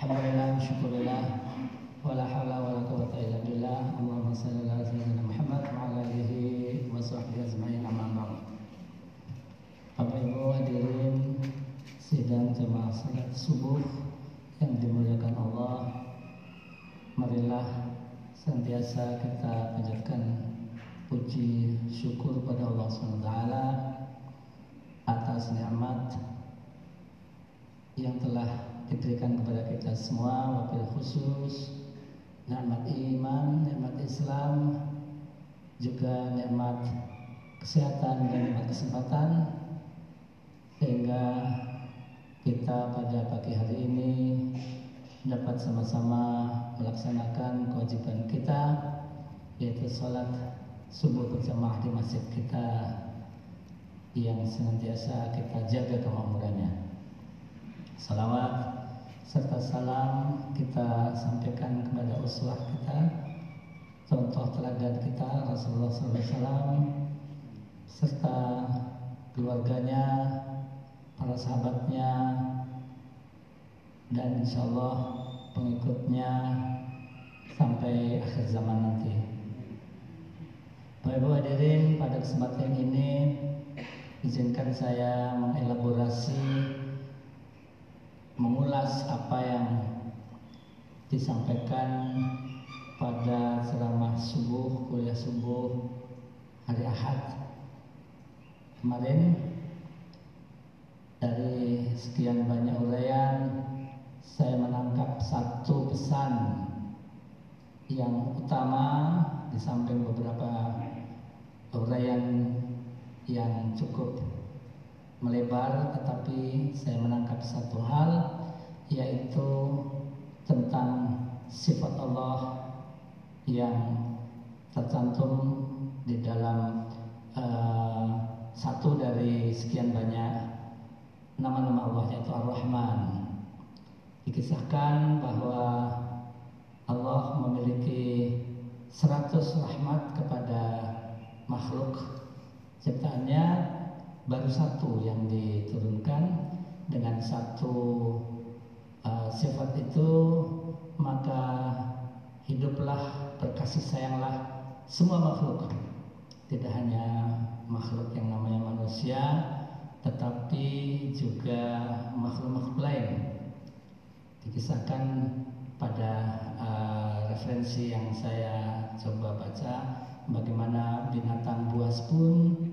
Alhamdulillah, syukurillah. Wala hawla wala quwata illa billah. Allahumma salli ala sayyidina Muhammad Wa ala alihi wa sahbihi azmain amma Bapak Ibu hadirin Sidang jemaah salat subuh Yang dimuliakan Allah Marilah Senantiasa kita panjatkan Puji syukur pada Allah SWT Atas nikmat Yang telah diberikan kepada kita semua wabil khusus nikmat iman, nikmat Islam, juga nikmat kesehatan dan nikmat kesempatan sehingga kita pada pagi hari ini dapat sama-sama melaksanakan kewajiban kita yaitu sholat subuh berjamaah di masjid kita yang senantiasa kita jaga kemakmurannya. Salawat serta salam kita sampaikan kepada uswah kita contoh teladan kita Rasulullah SAW serta keluarganya para sahabatnya dan insya Allah pengikutnya sampai akhir zaman nanti. Bapak Ibu hadirin pada kesempatan ini izinkan saya mengelaborasi mengulas apa yang disampaikan pada ceramah subuh, kuliah subuh hari Ahad kemarin. Dari sekian banyak uraian saya menangkap satu pesan yang utama di samping beberapa uraian yang cukup melebar tetapi saya menangkap satu hal yaitu tentang sifat Allah yang tercantum di dalam uh, satu dari sekian banyak nama-nama Allah yaitu Ar-Rahman. Dikisahkan bahwa Allah memiliki 100 rahmat kepada makhluk ciptaannya baru satu yang diturunkan dengan satu uh, sifat itu maka hiduplah berkasih sayanglah semua makhluk. Tidak hanya makhluk yang namanya manusia tetapi juga makhluk-makhluk lain. Dikisahkan pada uh, referensi yang saya coba baca bagaimana binatang buas pun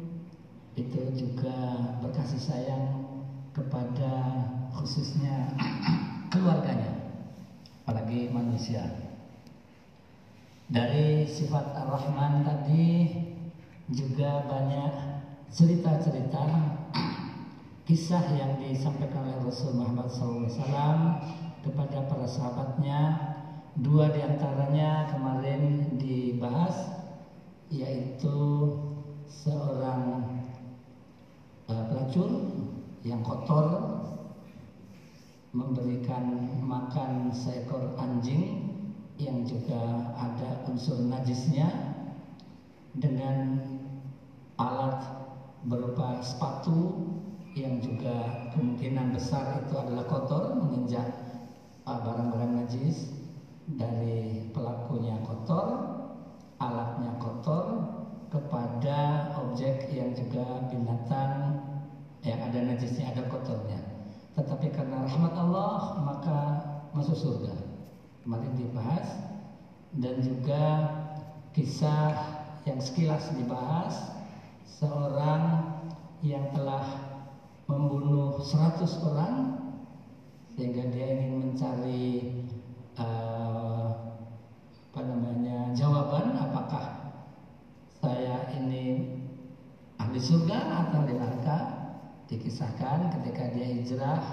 itu juga berkasih sayang kepada khususnya keluarganya apalagi manusia. Dari sifat Ar-Rahman tadi juga banyak cerita-cerita kisah yang disampaikan oleh Rasul Muhammad SAW kepada para sahabatnya. Dua di antaranya kemarin dibahas yaitu seorang pelacur yang kotor memberikan makan seekor anjing yang juga ada unsur najisnya dengan alat berupa sepatu yang juga kemungkinan besar itu adalah kotor menginjak uh, barang-barang najis dari pelakunya kotor alatnya kotor kepada objek yang juga binatang yang ada najisnya, ada kotornya. Tetapi karena rahmat Allah maka masuk surga. Kemarin dibahas dan juga kisah yang sekilas dibahas seorang yang telah membunuh 100 orang sehingga dia ingin mencari uh, apa namanya jawaban apakah saya ini ahli surga atau ahli neraka dikisahkan ketika dia hijrah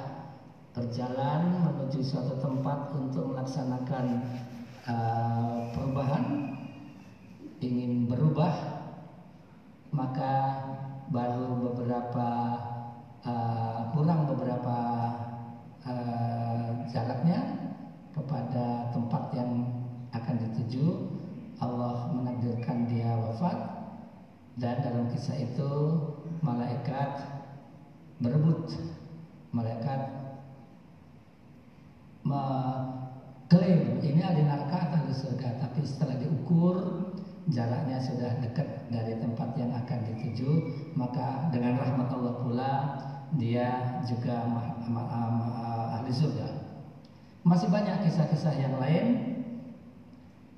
berjalan menuju suatu tempat untuk melaksanakan uh, perubahan ingin berubah maka baru beberapa uh, kurang beberapa uh, jaraknya kepada tempat yang akan dituju Allah menakdirkan dia wafat dan dalam kisah itu malaikat berebut malaikat mengklaim ini ahli neraka atau surga, tapi setelah diukur jaraknya sudah dekat dari tempat yang akan dituju, maka dengan rahmat Allah pula dia juga ahli surga. Masih banyak kisah-kisah yang lain.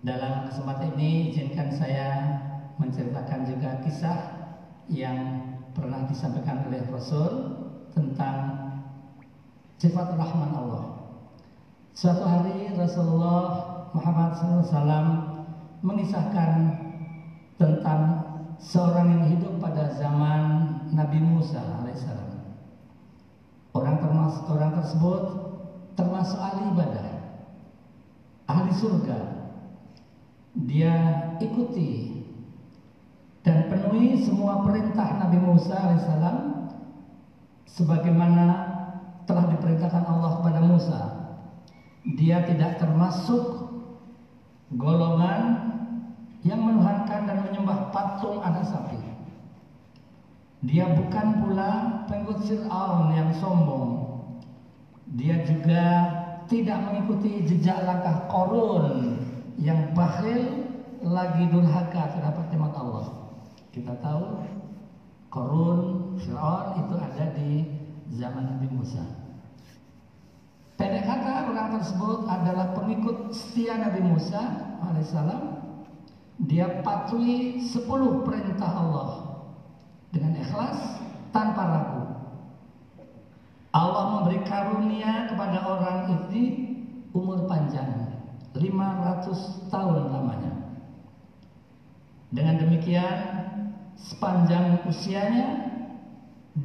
Dalam kesempatan ini izinkan saya menceritakan juga kisah yang pernah disampaikan oleh Rasul tentang sifat rahman Allah. Suatu hari Rasulullah Muhammad SAW mengisahkan tentang seorang yang hidup pada zaman Nabi Musa alaihissalam. Orang orang tersebut termasuk ahli ibadah, ahli surga. Dia ikuti dan penuhi semua perintah Nabi Musa alaihissalam sebagaimana telah diperintahkan Allah kepada Musa. Dia tidak termasuk golongan yang menuhankan dan menyembah patung anak sapi. Dia bukan pula pengikut Fir'aun yang sombong. Dia juga tidak mengikuti jejak langkah korun yang bakhil lagi durhaka terhadap nikmat Allah. Kita tahu korun Fir'aun itu ada di zaman Nabi Musa. Pendek kata orang tersebut adalah pengikut setia Nabi Musa alaihissalam dia patuhi sepuluh perintah Allah dengan ikhlas tanpa ragu. Allah memberi karunia kepada orang ini umur panjang 500 tahun lamanya. Dengan demikian sepanjang usianya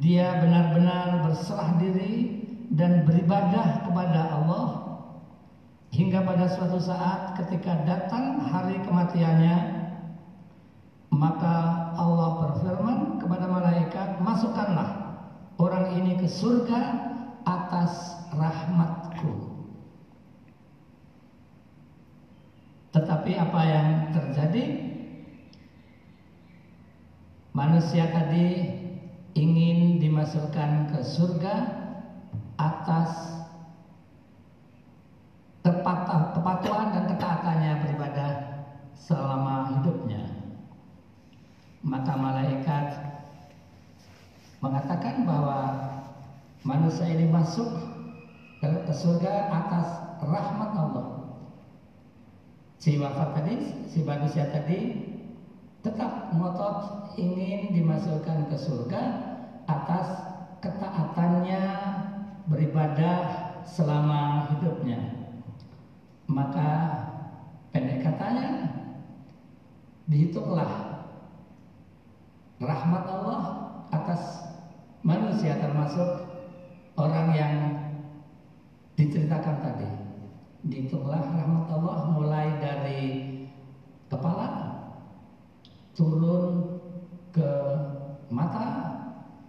dia benar-benar berserah diri dan beribadah kepada Allah Hingga pada suatu saat ketika datang hari kematiannya Maka Allah berfirman kepada malaikat Masukkanlah orang ini ke surga atas rahmatku Tetapi apa yang terjadi Manusia tadi ingin dimasukkan ke surga atas kepatuhan dan ketaatannya beribadah selama hidupnya. Maka malaikat mengatakan bahwa manusia ini masuk ke surga atas rahmat Allah. Si wafat tadi, si manusia tadi tetap ngotot ingin dimasukkan ke surga atas ketaatannya beribadah selama hidupnya. Maka pendek katanya dihitunglah rahmat Allah atas manusia termasuk orang yang diceritakan tadi dihitunglah rahmat Allah mulai dari kepala turun ke mata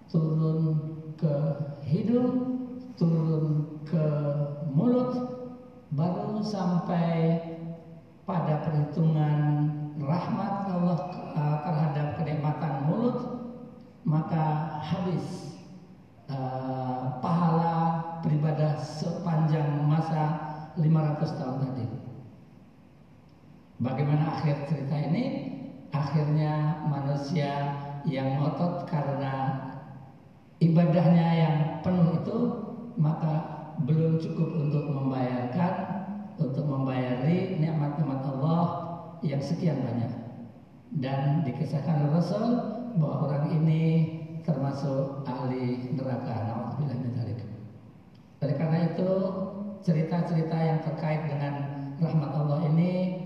turun ke hidung turun ke mulut baru sampai pada perhitungan rahmat Allah uh, terhadap kenikmatan mulut maka habis uh, pahala beribadah sepanjang masa 500 tahun tadi. Bagaimana akhir cerita ini? Akhirnya manusia yang ngotot karena ibadahnya yang penuh itu maka belum cukup untuk membayarkan untuk membayari nikmat-nikmat Allah yang sekian banyak dan dikisahkan Rasul bahwa orang ini termasuk ahli neraka Oleh karena itu cerita-cerita yang terkait dengan rahmat Allah ini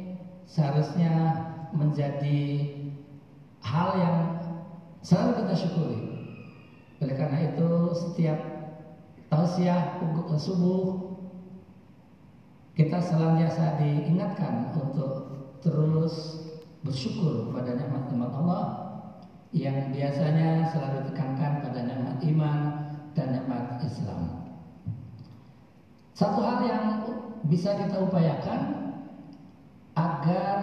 seharusnya menjadi hal yang selalu kita syukuri. Oleh karena itu setiap tausiah subuh kita senantiasa diingatkan untuk terus bersyukur pada nikmat-nikmat Allah yang biasanya selalu ditekankan pada nikmat iman dan nikmat Islam. Satu hal yang bisa kita upayakan agar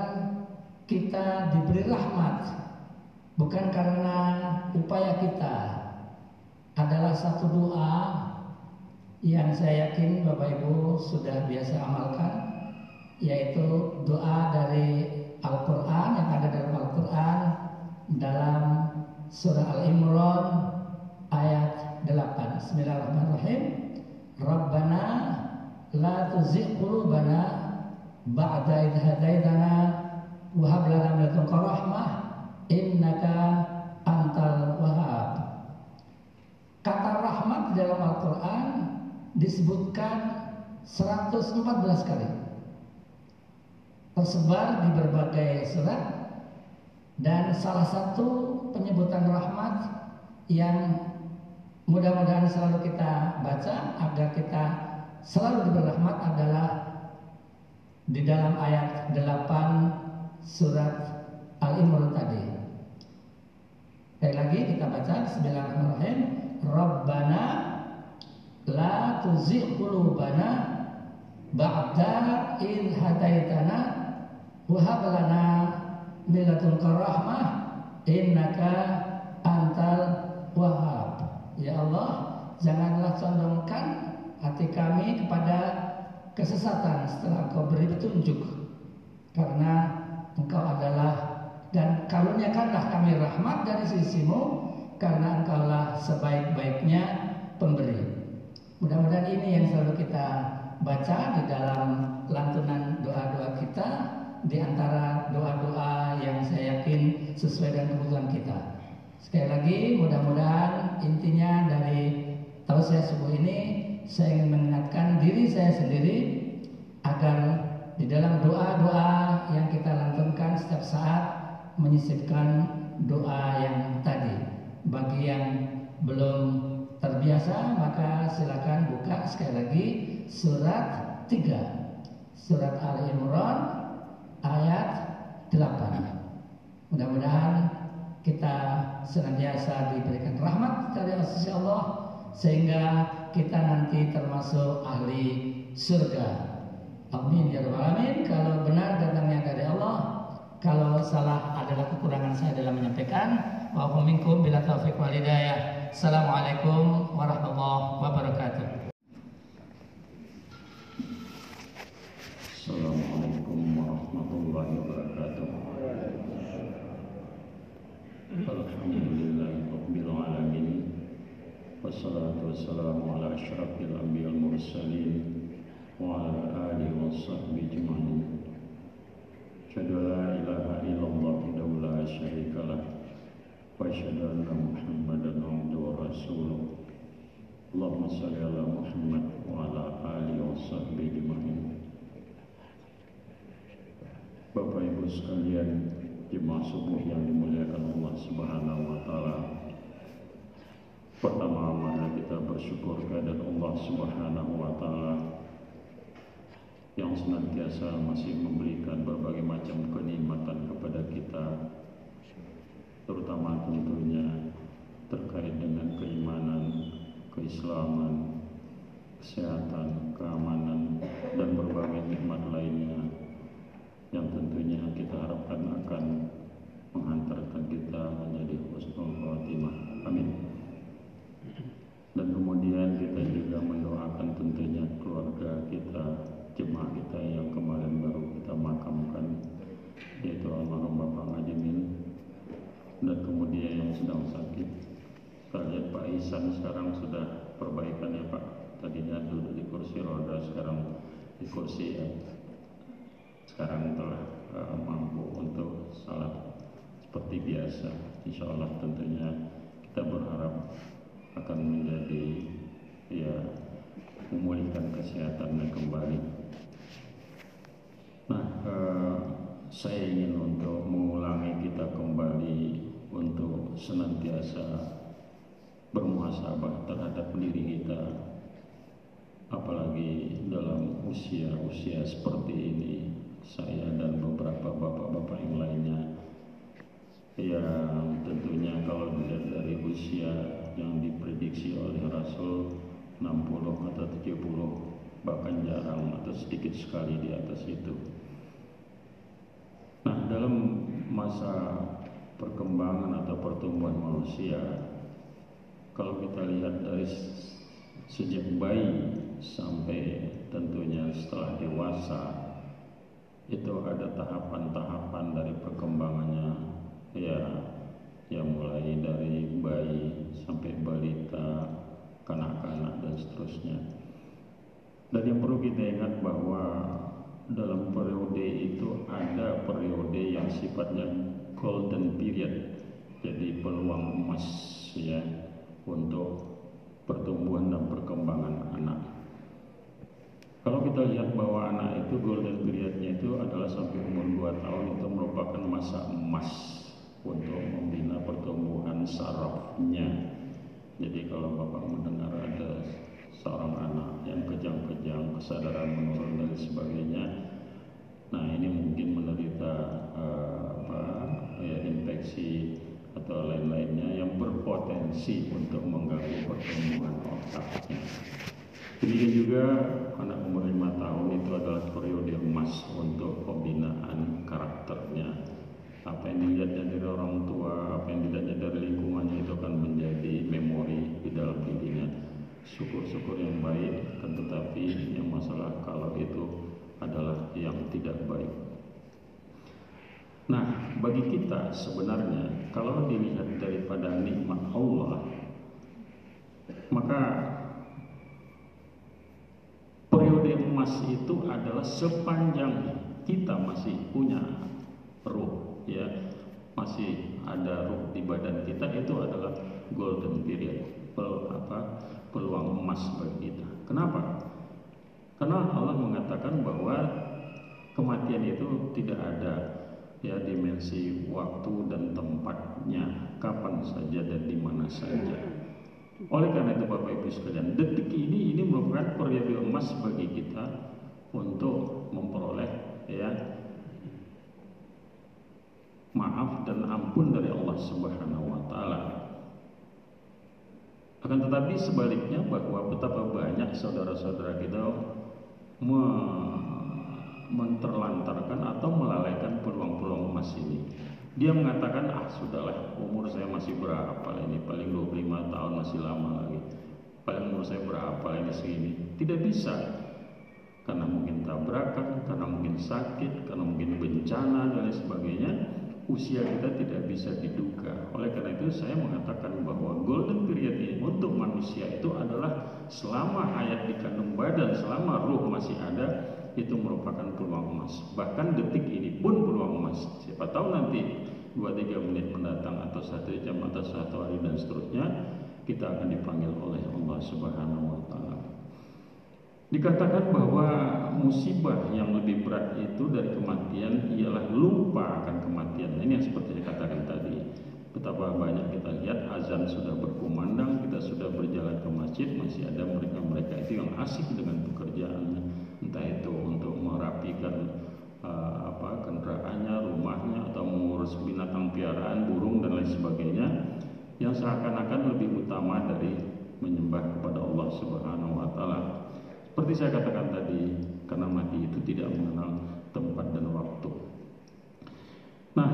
kita diberi rahmat bukan karena upaya kita adalah satu doa yang saya yakin Bapak Ibu sudah biasa amalkan yaitu doa dari Al-Quran yang ada dalam Al-Quran dalam surah Al-Imran ayat 8 Bismillahirrahmanirrahim. Rabbana la tuzigh qulubana ba'da idh hadaitana wa hab lana min ladunka rahmah innaka antal wahhab Kata rahmat di dalam Al-Quran disebutkan 114 kali. Tersebar di berbagai surat dan salah satu penyebutan rahmat yang mudah-mudahan selalu kita baca agar kita selalu diberi rahmat adalah di dalam ayat 8 surat Al-Imran tadi. Sekali lagi kita baca Bismillahirrahmanirrahim. Rabbana la tuzigh qulubana ba'da id hadaitana wa hab lana min ladunka rahmah innaka antal wahhab. Ya Allah, janganlah condongkan hati kami kepada kesesatan setelah Engkau beri petunjuk. Karena Engkau adalah dan karuniakanlah kami rahmat dari sisimu karena engkaulah sebaik-baiknya pemberi. Mudah-mudahan ini yang selalu kita baca di dalam lantunan doa-doa kita di antara doa-doa yang saya yakin sesuai dengan kebutuhan kita. Sekali lagi mudah-mudahan intinya dari tausiah subuh ini saya ingin mengingatkan diri saya sendiri agar di dalam doa-doa yang kita lantunkan setiap saat menyisipkan doa yang tadi. Bagi yang belum terbiasa maka silakan buka sekali lagi surat 3 surat Al Imran ayat 8. Mudah-mudahan kita senantiasa diberikan rahmat dari Allah sehingga kita nanti termasuk ahli surga. Amin ya rabbal alamin. Kalau benar datangnya dari Allah, kalau salah adalah kekurangan saya dalam menyampaikan. Wa minkum bila taufiq wal hidayah. Assalamualaikum warahmatullahi wabarakatuh. Assalamualaikum warahmatullahi wabarakatuh. Alhamdulillahirabbil alamin. Wassalatu wassalamu ala asyrafil anbiya'il mursalin wa ala alihi la ilaha illallah wahdahu la syarika lah wa asyhadu anna Muhammadan abduhu wa Muhammad wa ala alihi washabbihi ajma'in. Bapak Ibu sekalian, jemaah yang dimuliakan Allah Subhanahu wa. Pertama mana kita bersyukur kepada Allah Subhanahu wa taala yang senantiasa masih memberikan berbagai macam kenikmatan kepada kita terutama tentunya terkait dengan keimanan, keislaman, kesehatan, keamanan dan berbagai nikmat lainnya yang tentunya kita harapkan akan menghantarkan kita menjadi husnul khotimah. Amin. Dan kemudian kita juga mendoakan tentunya keluarga kita, jemaah kita yang kemarin baru kita makamkan yaitu almarhum Bapak Ngajimin dan kemudian yang sedang sakit. Isan sekarang sudah perbaikan ya Pak. Tadinya duduk di kursi roda, sekarang di kursi ya sekarang telah uh, mampu untuk salat seperti biasa. Insya Allah tentunya kita berharap akan menjadi ya memulihkan kesehatannya kembali. Nah, uh, saya ingin untuk mengulangi kita kembali untuk senantiasa bermuhasabah terhadap diri kita apalagi dalam usia-usia seperti ini saya dan beberapa bapak-bapak yang lainnya. Yang tentunya kalau dilihat dari usia yang diprediksi oleh Rasul 60 atau 70 bahkan jarang atau sedikit sekali di atas itu. Nah dalam masa perkembangan atau pertumbuhan manusia kalau kita lihat dari sejak bayi sampai tentunya setelah dewasa itu ada tahapan-tahapan dari perkembangannya. Ya yang mulai dari bayi sampai balita kanak-kanak dan seterusnya. Dan yang perlu kita ingat bahwa dalam periode itu ada periode yang sifatnya golden period jadi peluang emas ya untuk pertumbuhan dan perkembangan anak kalau kita lihat bahwa anak itu golden periodnya itu adalah sampai umur 2 tahun itu merupakan masa emas untuk membina pertumbuhan sarafnya. Jadi kalau Bapak mendengar ada seorang anak yang kejang-kejang, kesadaran menurun dan sebagainya, nah ini mungkin menderita uh, apa ya infeksi atau lain-lainnya yang berpotensi untuk mengganggu pertumbuhan otaknya. Demikian juga anak umur lima tahun itu adalah periode emas untuk pembinaan karakternya. Apa yang dilihatnya dari orang tua, apa yang dilihatnya dari lingkungannya itu akan menjadi memori di dalam dirinya. Syukur-syukur yang baik, tetapi yang masalah kalau itu adalah yang tidak baik. Nah, bagi kita sebenarnya kalau dilihat daripada nikmat Allah, maka periode emas itu adalah sepanjang kita masih punya ruh ya. Masih ada ruh di badan kita itu adalah golden period pel, apa peluang emas bagi kita. Kenapa? Karena Allah mengatakan bahwa kematian itu tidak ada ya dimensi waktu dan tempatnya kapan saja dan di mana saja oleh karena itu Bapak Ibu sekalian, detik ini ini merupakan periode emas bagi kita untuk memperoleh ya maaf dan ampun dari Allah Subhanahu wa taala. Akan tetapi sebaliknya bahwa betapa banyak saudara-saudara kita menterlantarkan atau melalaikan peluang-peluang emas ini. Dia mengatakan, ah sudahlah umur saya masih berapa ini, paling 25 tahun masih lama lagi. Paling umur saya berapa ini segini. Tidak bisa. Karena mungkin tabrakan, karena mungkin sakit, karena mungkin bencana dan lain sebagainya. Usia kita tidak bisa diduga. Oleh karena itu saya mengatakan bahwa golden period ini untuk manusia itu adalah selama hayat di kandung badan, selama ruh masih ada, itu merupakan peluang emas. Bahkan detik ini pun peluang emas. Siapa tahu nanti 2-3 menit mendatang atau satu jam atau satu hari dan seterusnya kita akan dipanggil oleh Allah Subhanahu wa taala. Dikatakan bahwa musibah yang lebih berat itu dari kematian ialah lupa akan kematian. Ini yang seperti saya katakan tadi. Betapa banyak kita lihat azan sudah berkumandang, kita sudah berjalan ke masjid, masih ada mereka-mereka itu yang asik dengan pekerjaannya. Entah itu merapikan uh, apa kendaraannya, rumahnya atau mengurus binatang piaraan, burung dan lain sebagainya yang seakan-akan lebih utama dari menyembah kepada Allah Subhanahu wa taala. Seperti saya katakan tadi, karena mati itu tidak mengenal tempat dan waktu. Nah,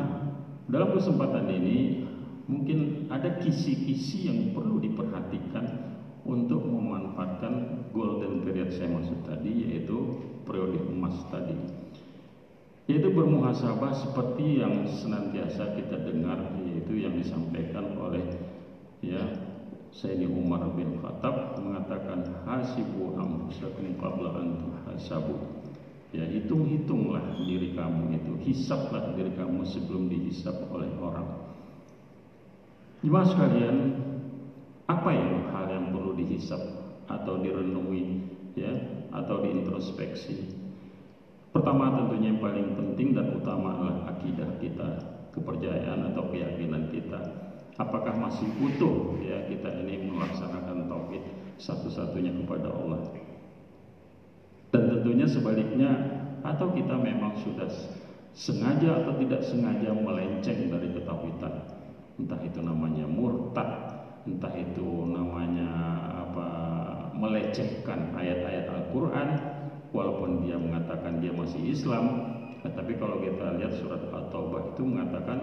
dalam kesempatan ini mungkin ada kisi-kisi yang perlu diperhatikan untuk memanfaatkan golden period saya maksud tadi yaitu periode emas tadi yaitu bermuhasabah seperti yang senantiasa kita dengar yaitu yang disampaikan oleh ya Sayyidi Umar bin Khattab mengatakan hasibu anfusakum qabla an tuhasabu. Ya, hitung-hitunglah diri kamu itu, hisaplah diri kamu sebelum dihisap oleh orang. Jemaah sekalian, apa yang hal yang perlu dihisap atau direnungi ya atau diintrospeksi? Pertama tentunya yang paling penting dan utama adalah akidah kita, kepercayaan atau keyakinan kita. Apakah masih utuh ya kita ini melaksanakan tauhid satu-satunya kepada Allah? Dan tentunya sebaliknya atau kita memang sudah sengaja atau tidak sengaja melenceng dari ketauhidan? Entah itu namanya murtad entah itu namanya apa melecehkan ayat-ayat Al-Qur'an walaupun dia mengatakan dia masih Islam tetapi kalau kita lihat surat At-Taubah itu mengatakan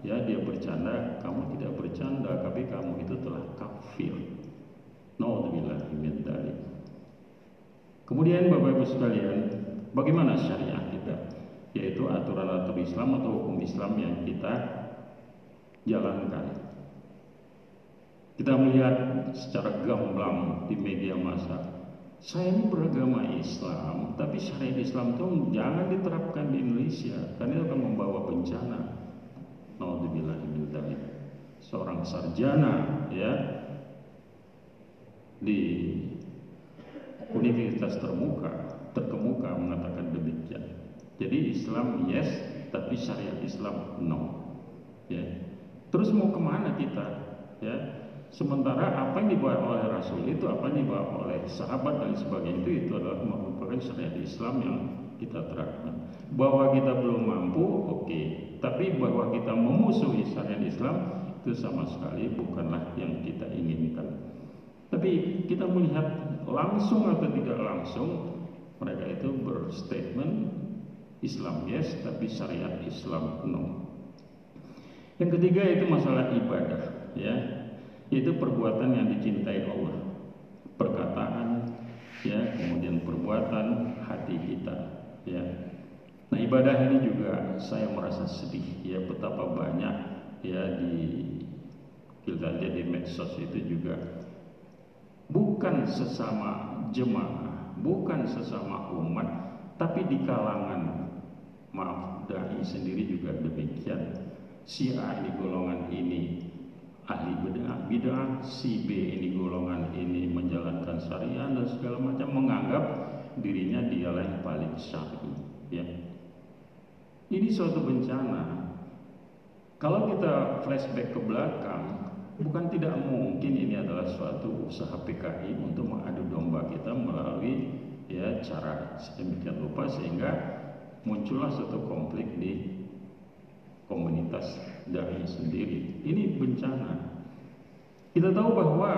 ya dia bercanda, kamu tidak bercanda, tapi kamu itu telah kafir. Kemudian Bapak Ibu sekalian, bagaimana syariat kita? Yaitu aturan-aturan Islam atau hukum Islam yang kita jalankan. Kita melihat secara gamblang di media massa saya ini beragama Islam, tapi syariat Islam itu jangan diterapkan di Indonesia, karena itu akan membawa bencana. Naudzubillah. Seorang sarjana ya di universitas termuka terkemuka mengatakan demikian. Jadi Islam yes, tapi syariat Islam no. Ya. Terus mau ke mana kita? Ya, Sementara apa yang dibawa oleh Rasul itu, apa yang dibawa oleh sahabat dan sebagainya itu, itu adalah merupakan syariat Islam yang kita terapkan. Bahwa kita belum mampu, oke. Okay. Tapi bahwa kita memusuhi syariat Islam itu sama sekali bukanlah yang kita inginkan. Tapi kita melihat langsung atau tidak langsung mereka itu berstatement Islam yes, tapi syariat Islam no. Yang ketiga itu masalah ibadah, ya itu perbuatan yang dicintai Allah. Perkataan ya kemudian perbuatan hati kita ya. Nah ibadah ini juga saya merasa sedih ya betapa banyak ya di kita lihat di medsos itu juga. Bukan sesama jemaah bukan sesama umat tapi di kalangan maaf dai sendiri juga demikian. Si A di golongan ini ahli bid'ah, bid'ah si B ini golongan ini menjalankan syariah dan segala macam menganggap dirinya dialah yang paling syar'i ya. Ini suatu bencana. Kalau kita flashback ke belakang, bukan tidak mungkin ini adalah suatu usaha PKI untuk mengadu domba kita melalui ya cara sedemikian rupa sehingga muncullah suatu konflik di komunitas dari sendiri. Ini bencana. Kita tahu bahwa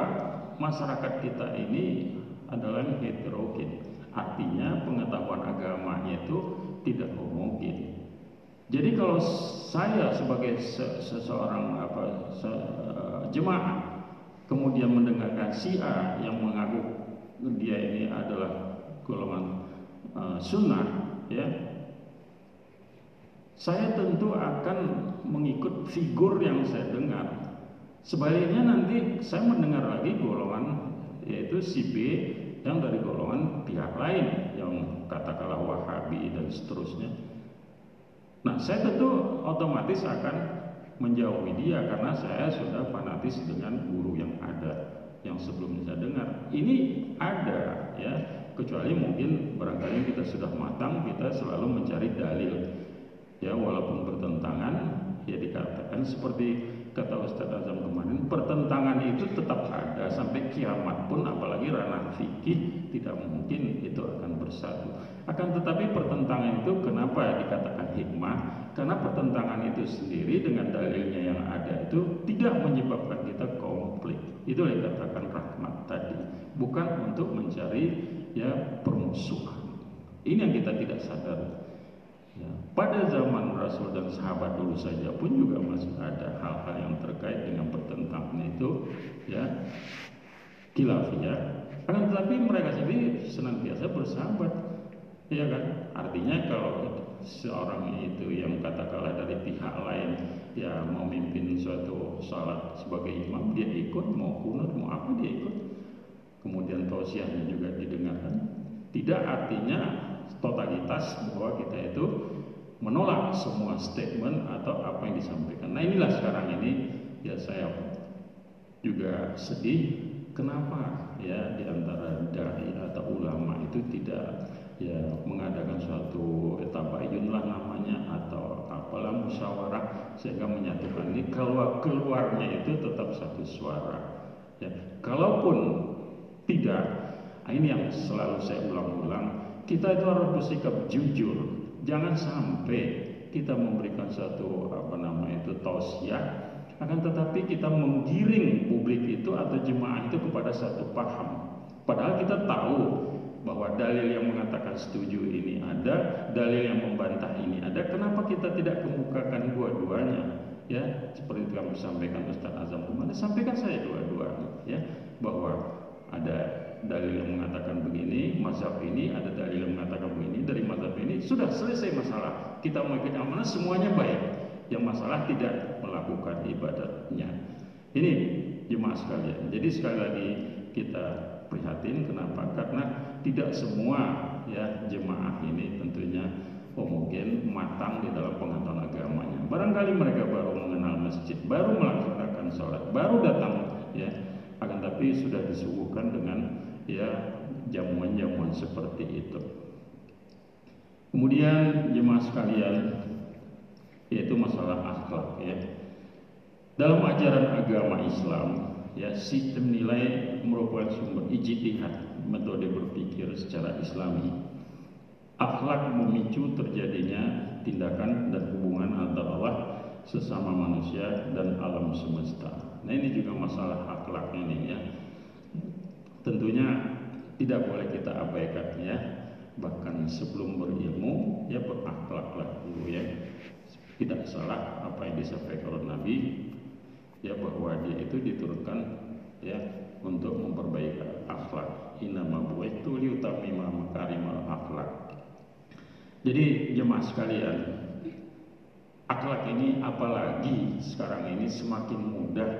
masyarakat kita ini adalah heterogen. Artinya pengetahuan agamanya itu tidak mungkin. Jadi kalau saya sebagai seseorang apa se jemaah kemudian mendengarkan si A yang mengaku dia ini adalah golongan uh, sunnah ya saya tentu akan mengikut figur yang saya dengar. Sebaliknya nanti saya mendengar lagi golongan yaitu si B yang dari golongan pihak lain yang katakanlah Wahabi dan seterusnya. Nah, saya tentu otomatis akan menjauhi dia karena saya sudah fanatis dengan guru yang ada yang sebelumnya saya dengar. Ini ada ya, kecuali mungkin barangkali kita sudah matang, kita selalu mencari dalil ya walaupun bertentangan ya dikatakan seperti kata Ustaz Azam kemarin pertentangan itu tetap ada sampai kiamat pun apalagi ranah fikih tidak mungkin itu akan bersatu. Akan tetapi pertentangan itu kenapa dikatakan hikmah? Karena pertentangan itu sendiri dengan dalilnya yang ada itu tidak menyebabkan kita konflik. Itu yang dikatakan rahmat tadi bukan untuk mencari ya permusuhan. Ini yang kita tidak sadar Ya, pada zaman Rasul dan sahabat dulu saja pun juga masih ada hal-hal yang terkait dengan pertentangan itu, ya, kilafiyah. Akan tetapi mereka sendiri senantiasa bersahabat, ya kan? Artinya kalau seorang itu yang katakanlah dari pihak lain ya mau memimpin suatu salat sebagai imam dia ikut mau kunut mau apa dia ikut kemudian tausiahnya juga didengarkan tidak artinya totalitas bahwa kita itu menolak semua statement atau apa yang disampaikan. Nah inilah sekarang ini ya saya juga sedih. Kenapa ya di antara dai atau ulama itu tidak ya mengadakan suatu tabayun lah namanya atau apalah musyawarah sehingga menyatukan ini? Kalau keluarnya itu tetap satu suara ya. Kalaupun tidak nah ini yang selalu saya ulang-ulang kita itu harus bersikap jujur. Jangan sampai kita memberikan satu apa nama itu tausiah akan tetapi kita menggiring publik itu atau jemaah itu kepada satu paham. Padahal kita tahu bahwa dalil yang mengatakan setuju ini ada, dalil yang membantah ini ada. Kenapa kita tidak kemukakan dua-duanya? Ya, seperti kami sampaikan Ustaz Azam kemarin, sampaikan saya dua-duanya ya bahwa ada dalil yang mengatakan begini, mazhab ini, ada dalil yang mengatakan begini, dari mazhab ini sudah selesai masalah. Kita mau ikut amanah semuanya baik. Yang masalah tidak melakukan ibadatnya. Ini jemaah sekalian. Jadi sekali lagi kita prihatin kenapa? Karena tidak semua ya jemaah ini tentunya homogen matang di dalam pengetahuan agamanya. Barangkali mereka baru mengenal masjid, baru melaksanakan sholat, baru datang ya, akan tapi sudah disuguhkan dengan ya jamuan-jamuan seperti itu. Kemudian jemaah sekalian, yaitu masalah akhlak ya. Dalam ajaran agama Islam, ya sistem nilai merupakan sumber ijtihad metode berpikir secara Islami akhlak memicu terjadinya tindakan dan hubungan antara Allah sesama manusia dan alam semesta. Nah ini juga masalah akhlak ini ya. Tentunya tidak boleh kita abaikan ya. Bahkan sebelum berilmu ya berakhlaklah dulu ya. Tidak salah apa yang disampaikan oleh Nabi ya bahwa dia itu diturunkan ya untuk memperbaiki akhlak. Inama buaitu liutamima makarimal akhlak jadi jemaah sekalian, akhlak ini apalagi sekarang ini semakin mudah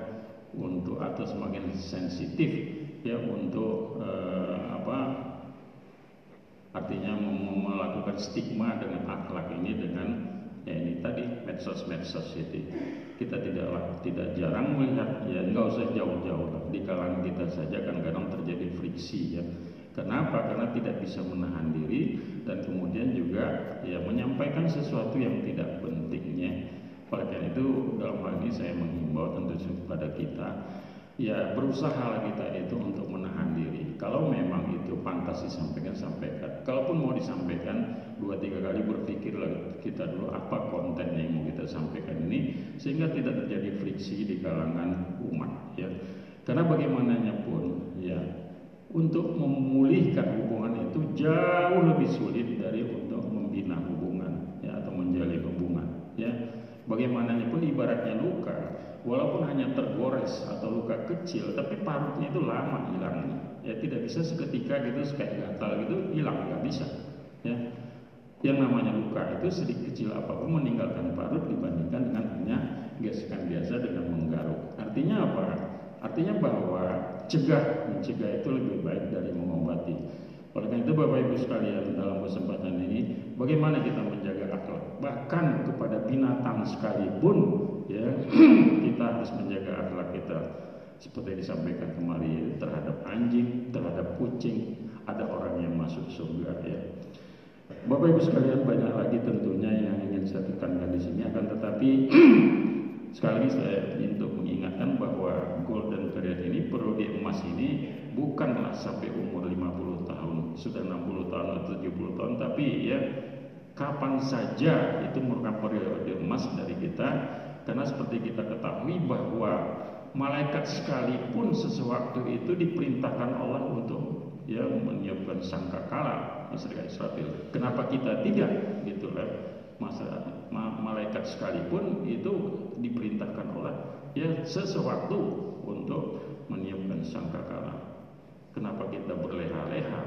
untuk atau semakin sensitif ya untuk eh, apa artinya melakukan stigma dengan akhlak ini dengan ya ini tadi medsos-medsos itu kita tidak tidak jarang melihat ya nggak usah jauh-jauh di kalangan kita saja kan kadang terjadi friksi ya Kenapa? Karena tidak bisa menahan diri dan kemudian juga ya menyampaikan sesuatu yang tidak pentingnya. Oleh karena itu dalam hal ini saya menghimbau tentu kepada kita ya berusaha kita itu untuk menahan diri. Kalau memang itu pantas disampaikan, sampaikan. Kalaupun mau disampaikan dua tiga kali berpikir lagi kita dulu apa konten yang mau kita sampaikan ini sehingga tidak terjadi friksi di kalangan umat ya. Karena bagaimananya pun ya untuk memulihkan hubungan itu jauh lebih sulit dari untuk membina hubungan ya atau menjalin hubungan ya bagaimananya pun ibaratnya luka walaupun hanya tergores atau luka kecil tapi parutnya itu lama hilangnya. Ya tidak bisa seketika gitu kayak gatal gitu hilang nggak bisa. Ya. Yang namanya luka itu sedikit kecil apa pun meninggalkan parut dibandingkan dengan hanya gesekan biasa dengan menggaruk. Artinya apa? Artinya bahwa cegah mencegah itu lebih baik dari mengobati. Oleh karena itu Bapak Ibu sekalian dalam kesempatan ini bagaimana kita menjaga bahkan kepada binatang sekalipun ya kita harus menjaga akhlak kita. Seperti yang disampaikan kemarin terhadap anjing terhadap kucing ada orang yang masuk surga ya. Bapak Ibu sekalian banyak lagi tentunya yang ingin saya tekankan di sini. Akan tetapi Sekali lagi saya untuk mengingatkan bahwa golden period ini perlu di emas ini bukanlah sampai umur 50 tahun, sudah 60 tahun atau 70 tahun, tapi ya kapan saja itu merupakan periode emas dari kita karena seperti kita ketahui bahwa malaikat sekalipun sesuatu itu diperintahkan Allah untuk ya menyiapkan sangkakala Israel Israfil. Kenapa kita tidak gitu malaikat sekalipun itu diperintahkan oleh ya sesuatu untuk menyiapkan sangkakala. Kenapa kita berleha-leha?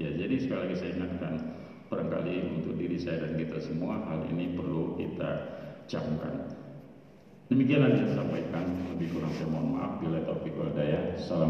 Ya jadi sekali lagi saya ingatkan barangkali untuk diri saya dan kita semua hal ini perlu kita camkan. Demikianlah yang saya sampaikan. Lebih kurang saya mohon maaf. Bila taufiq wal daya. Salam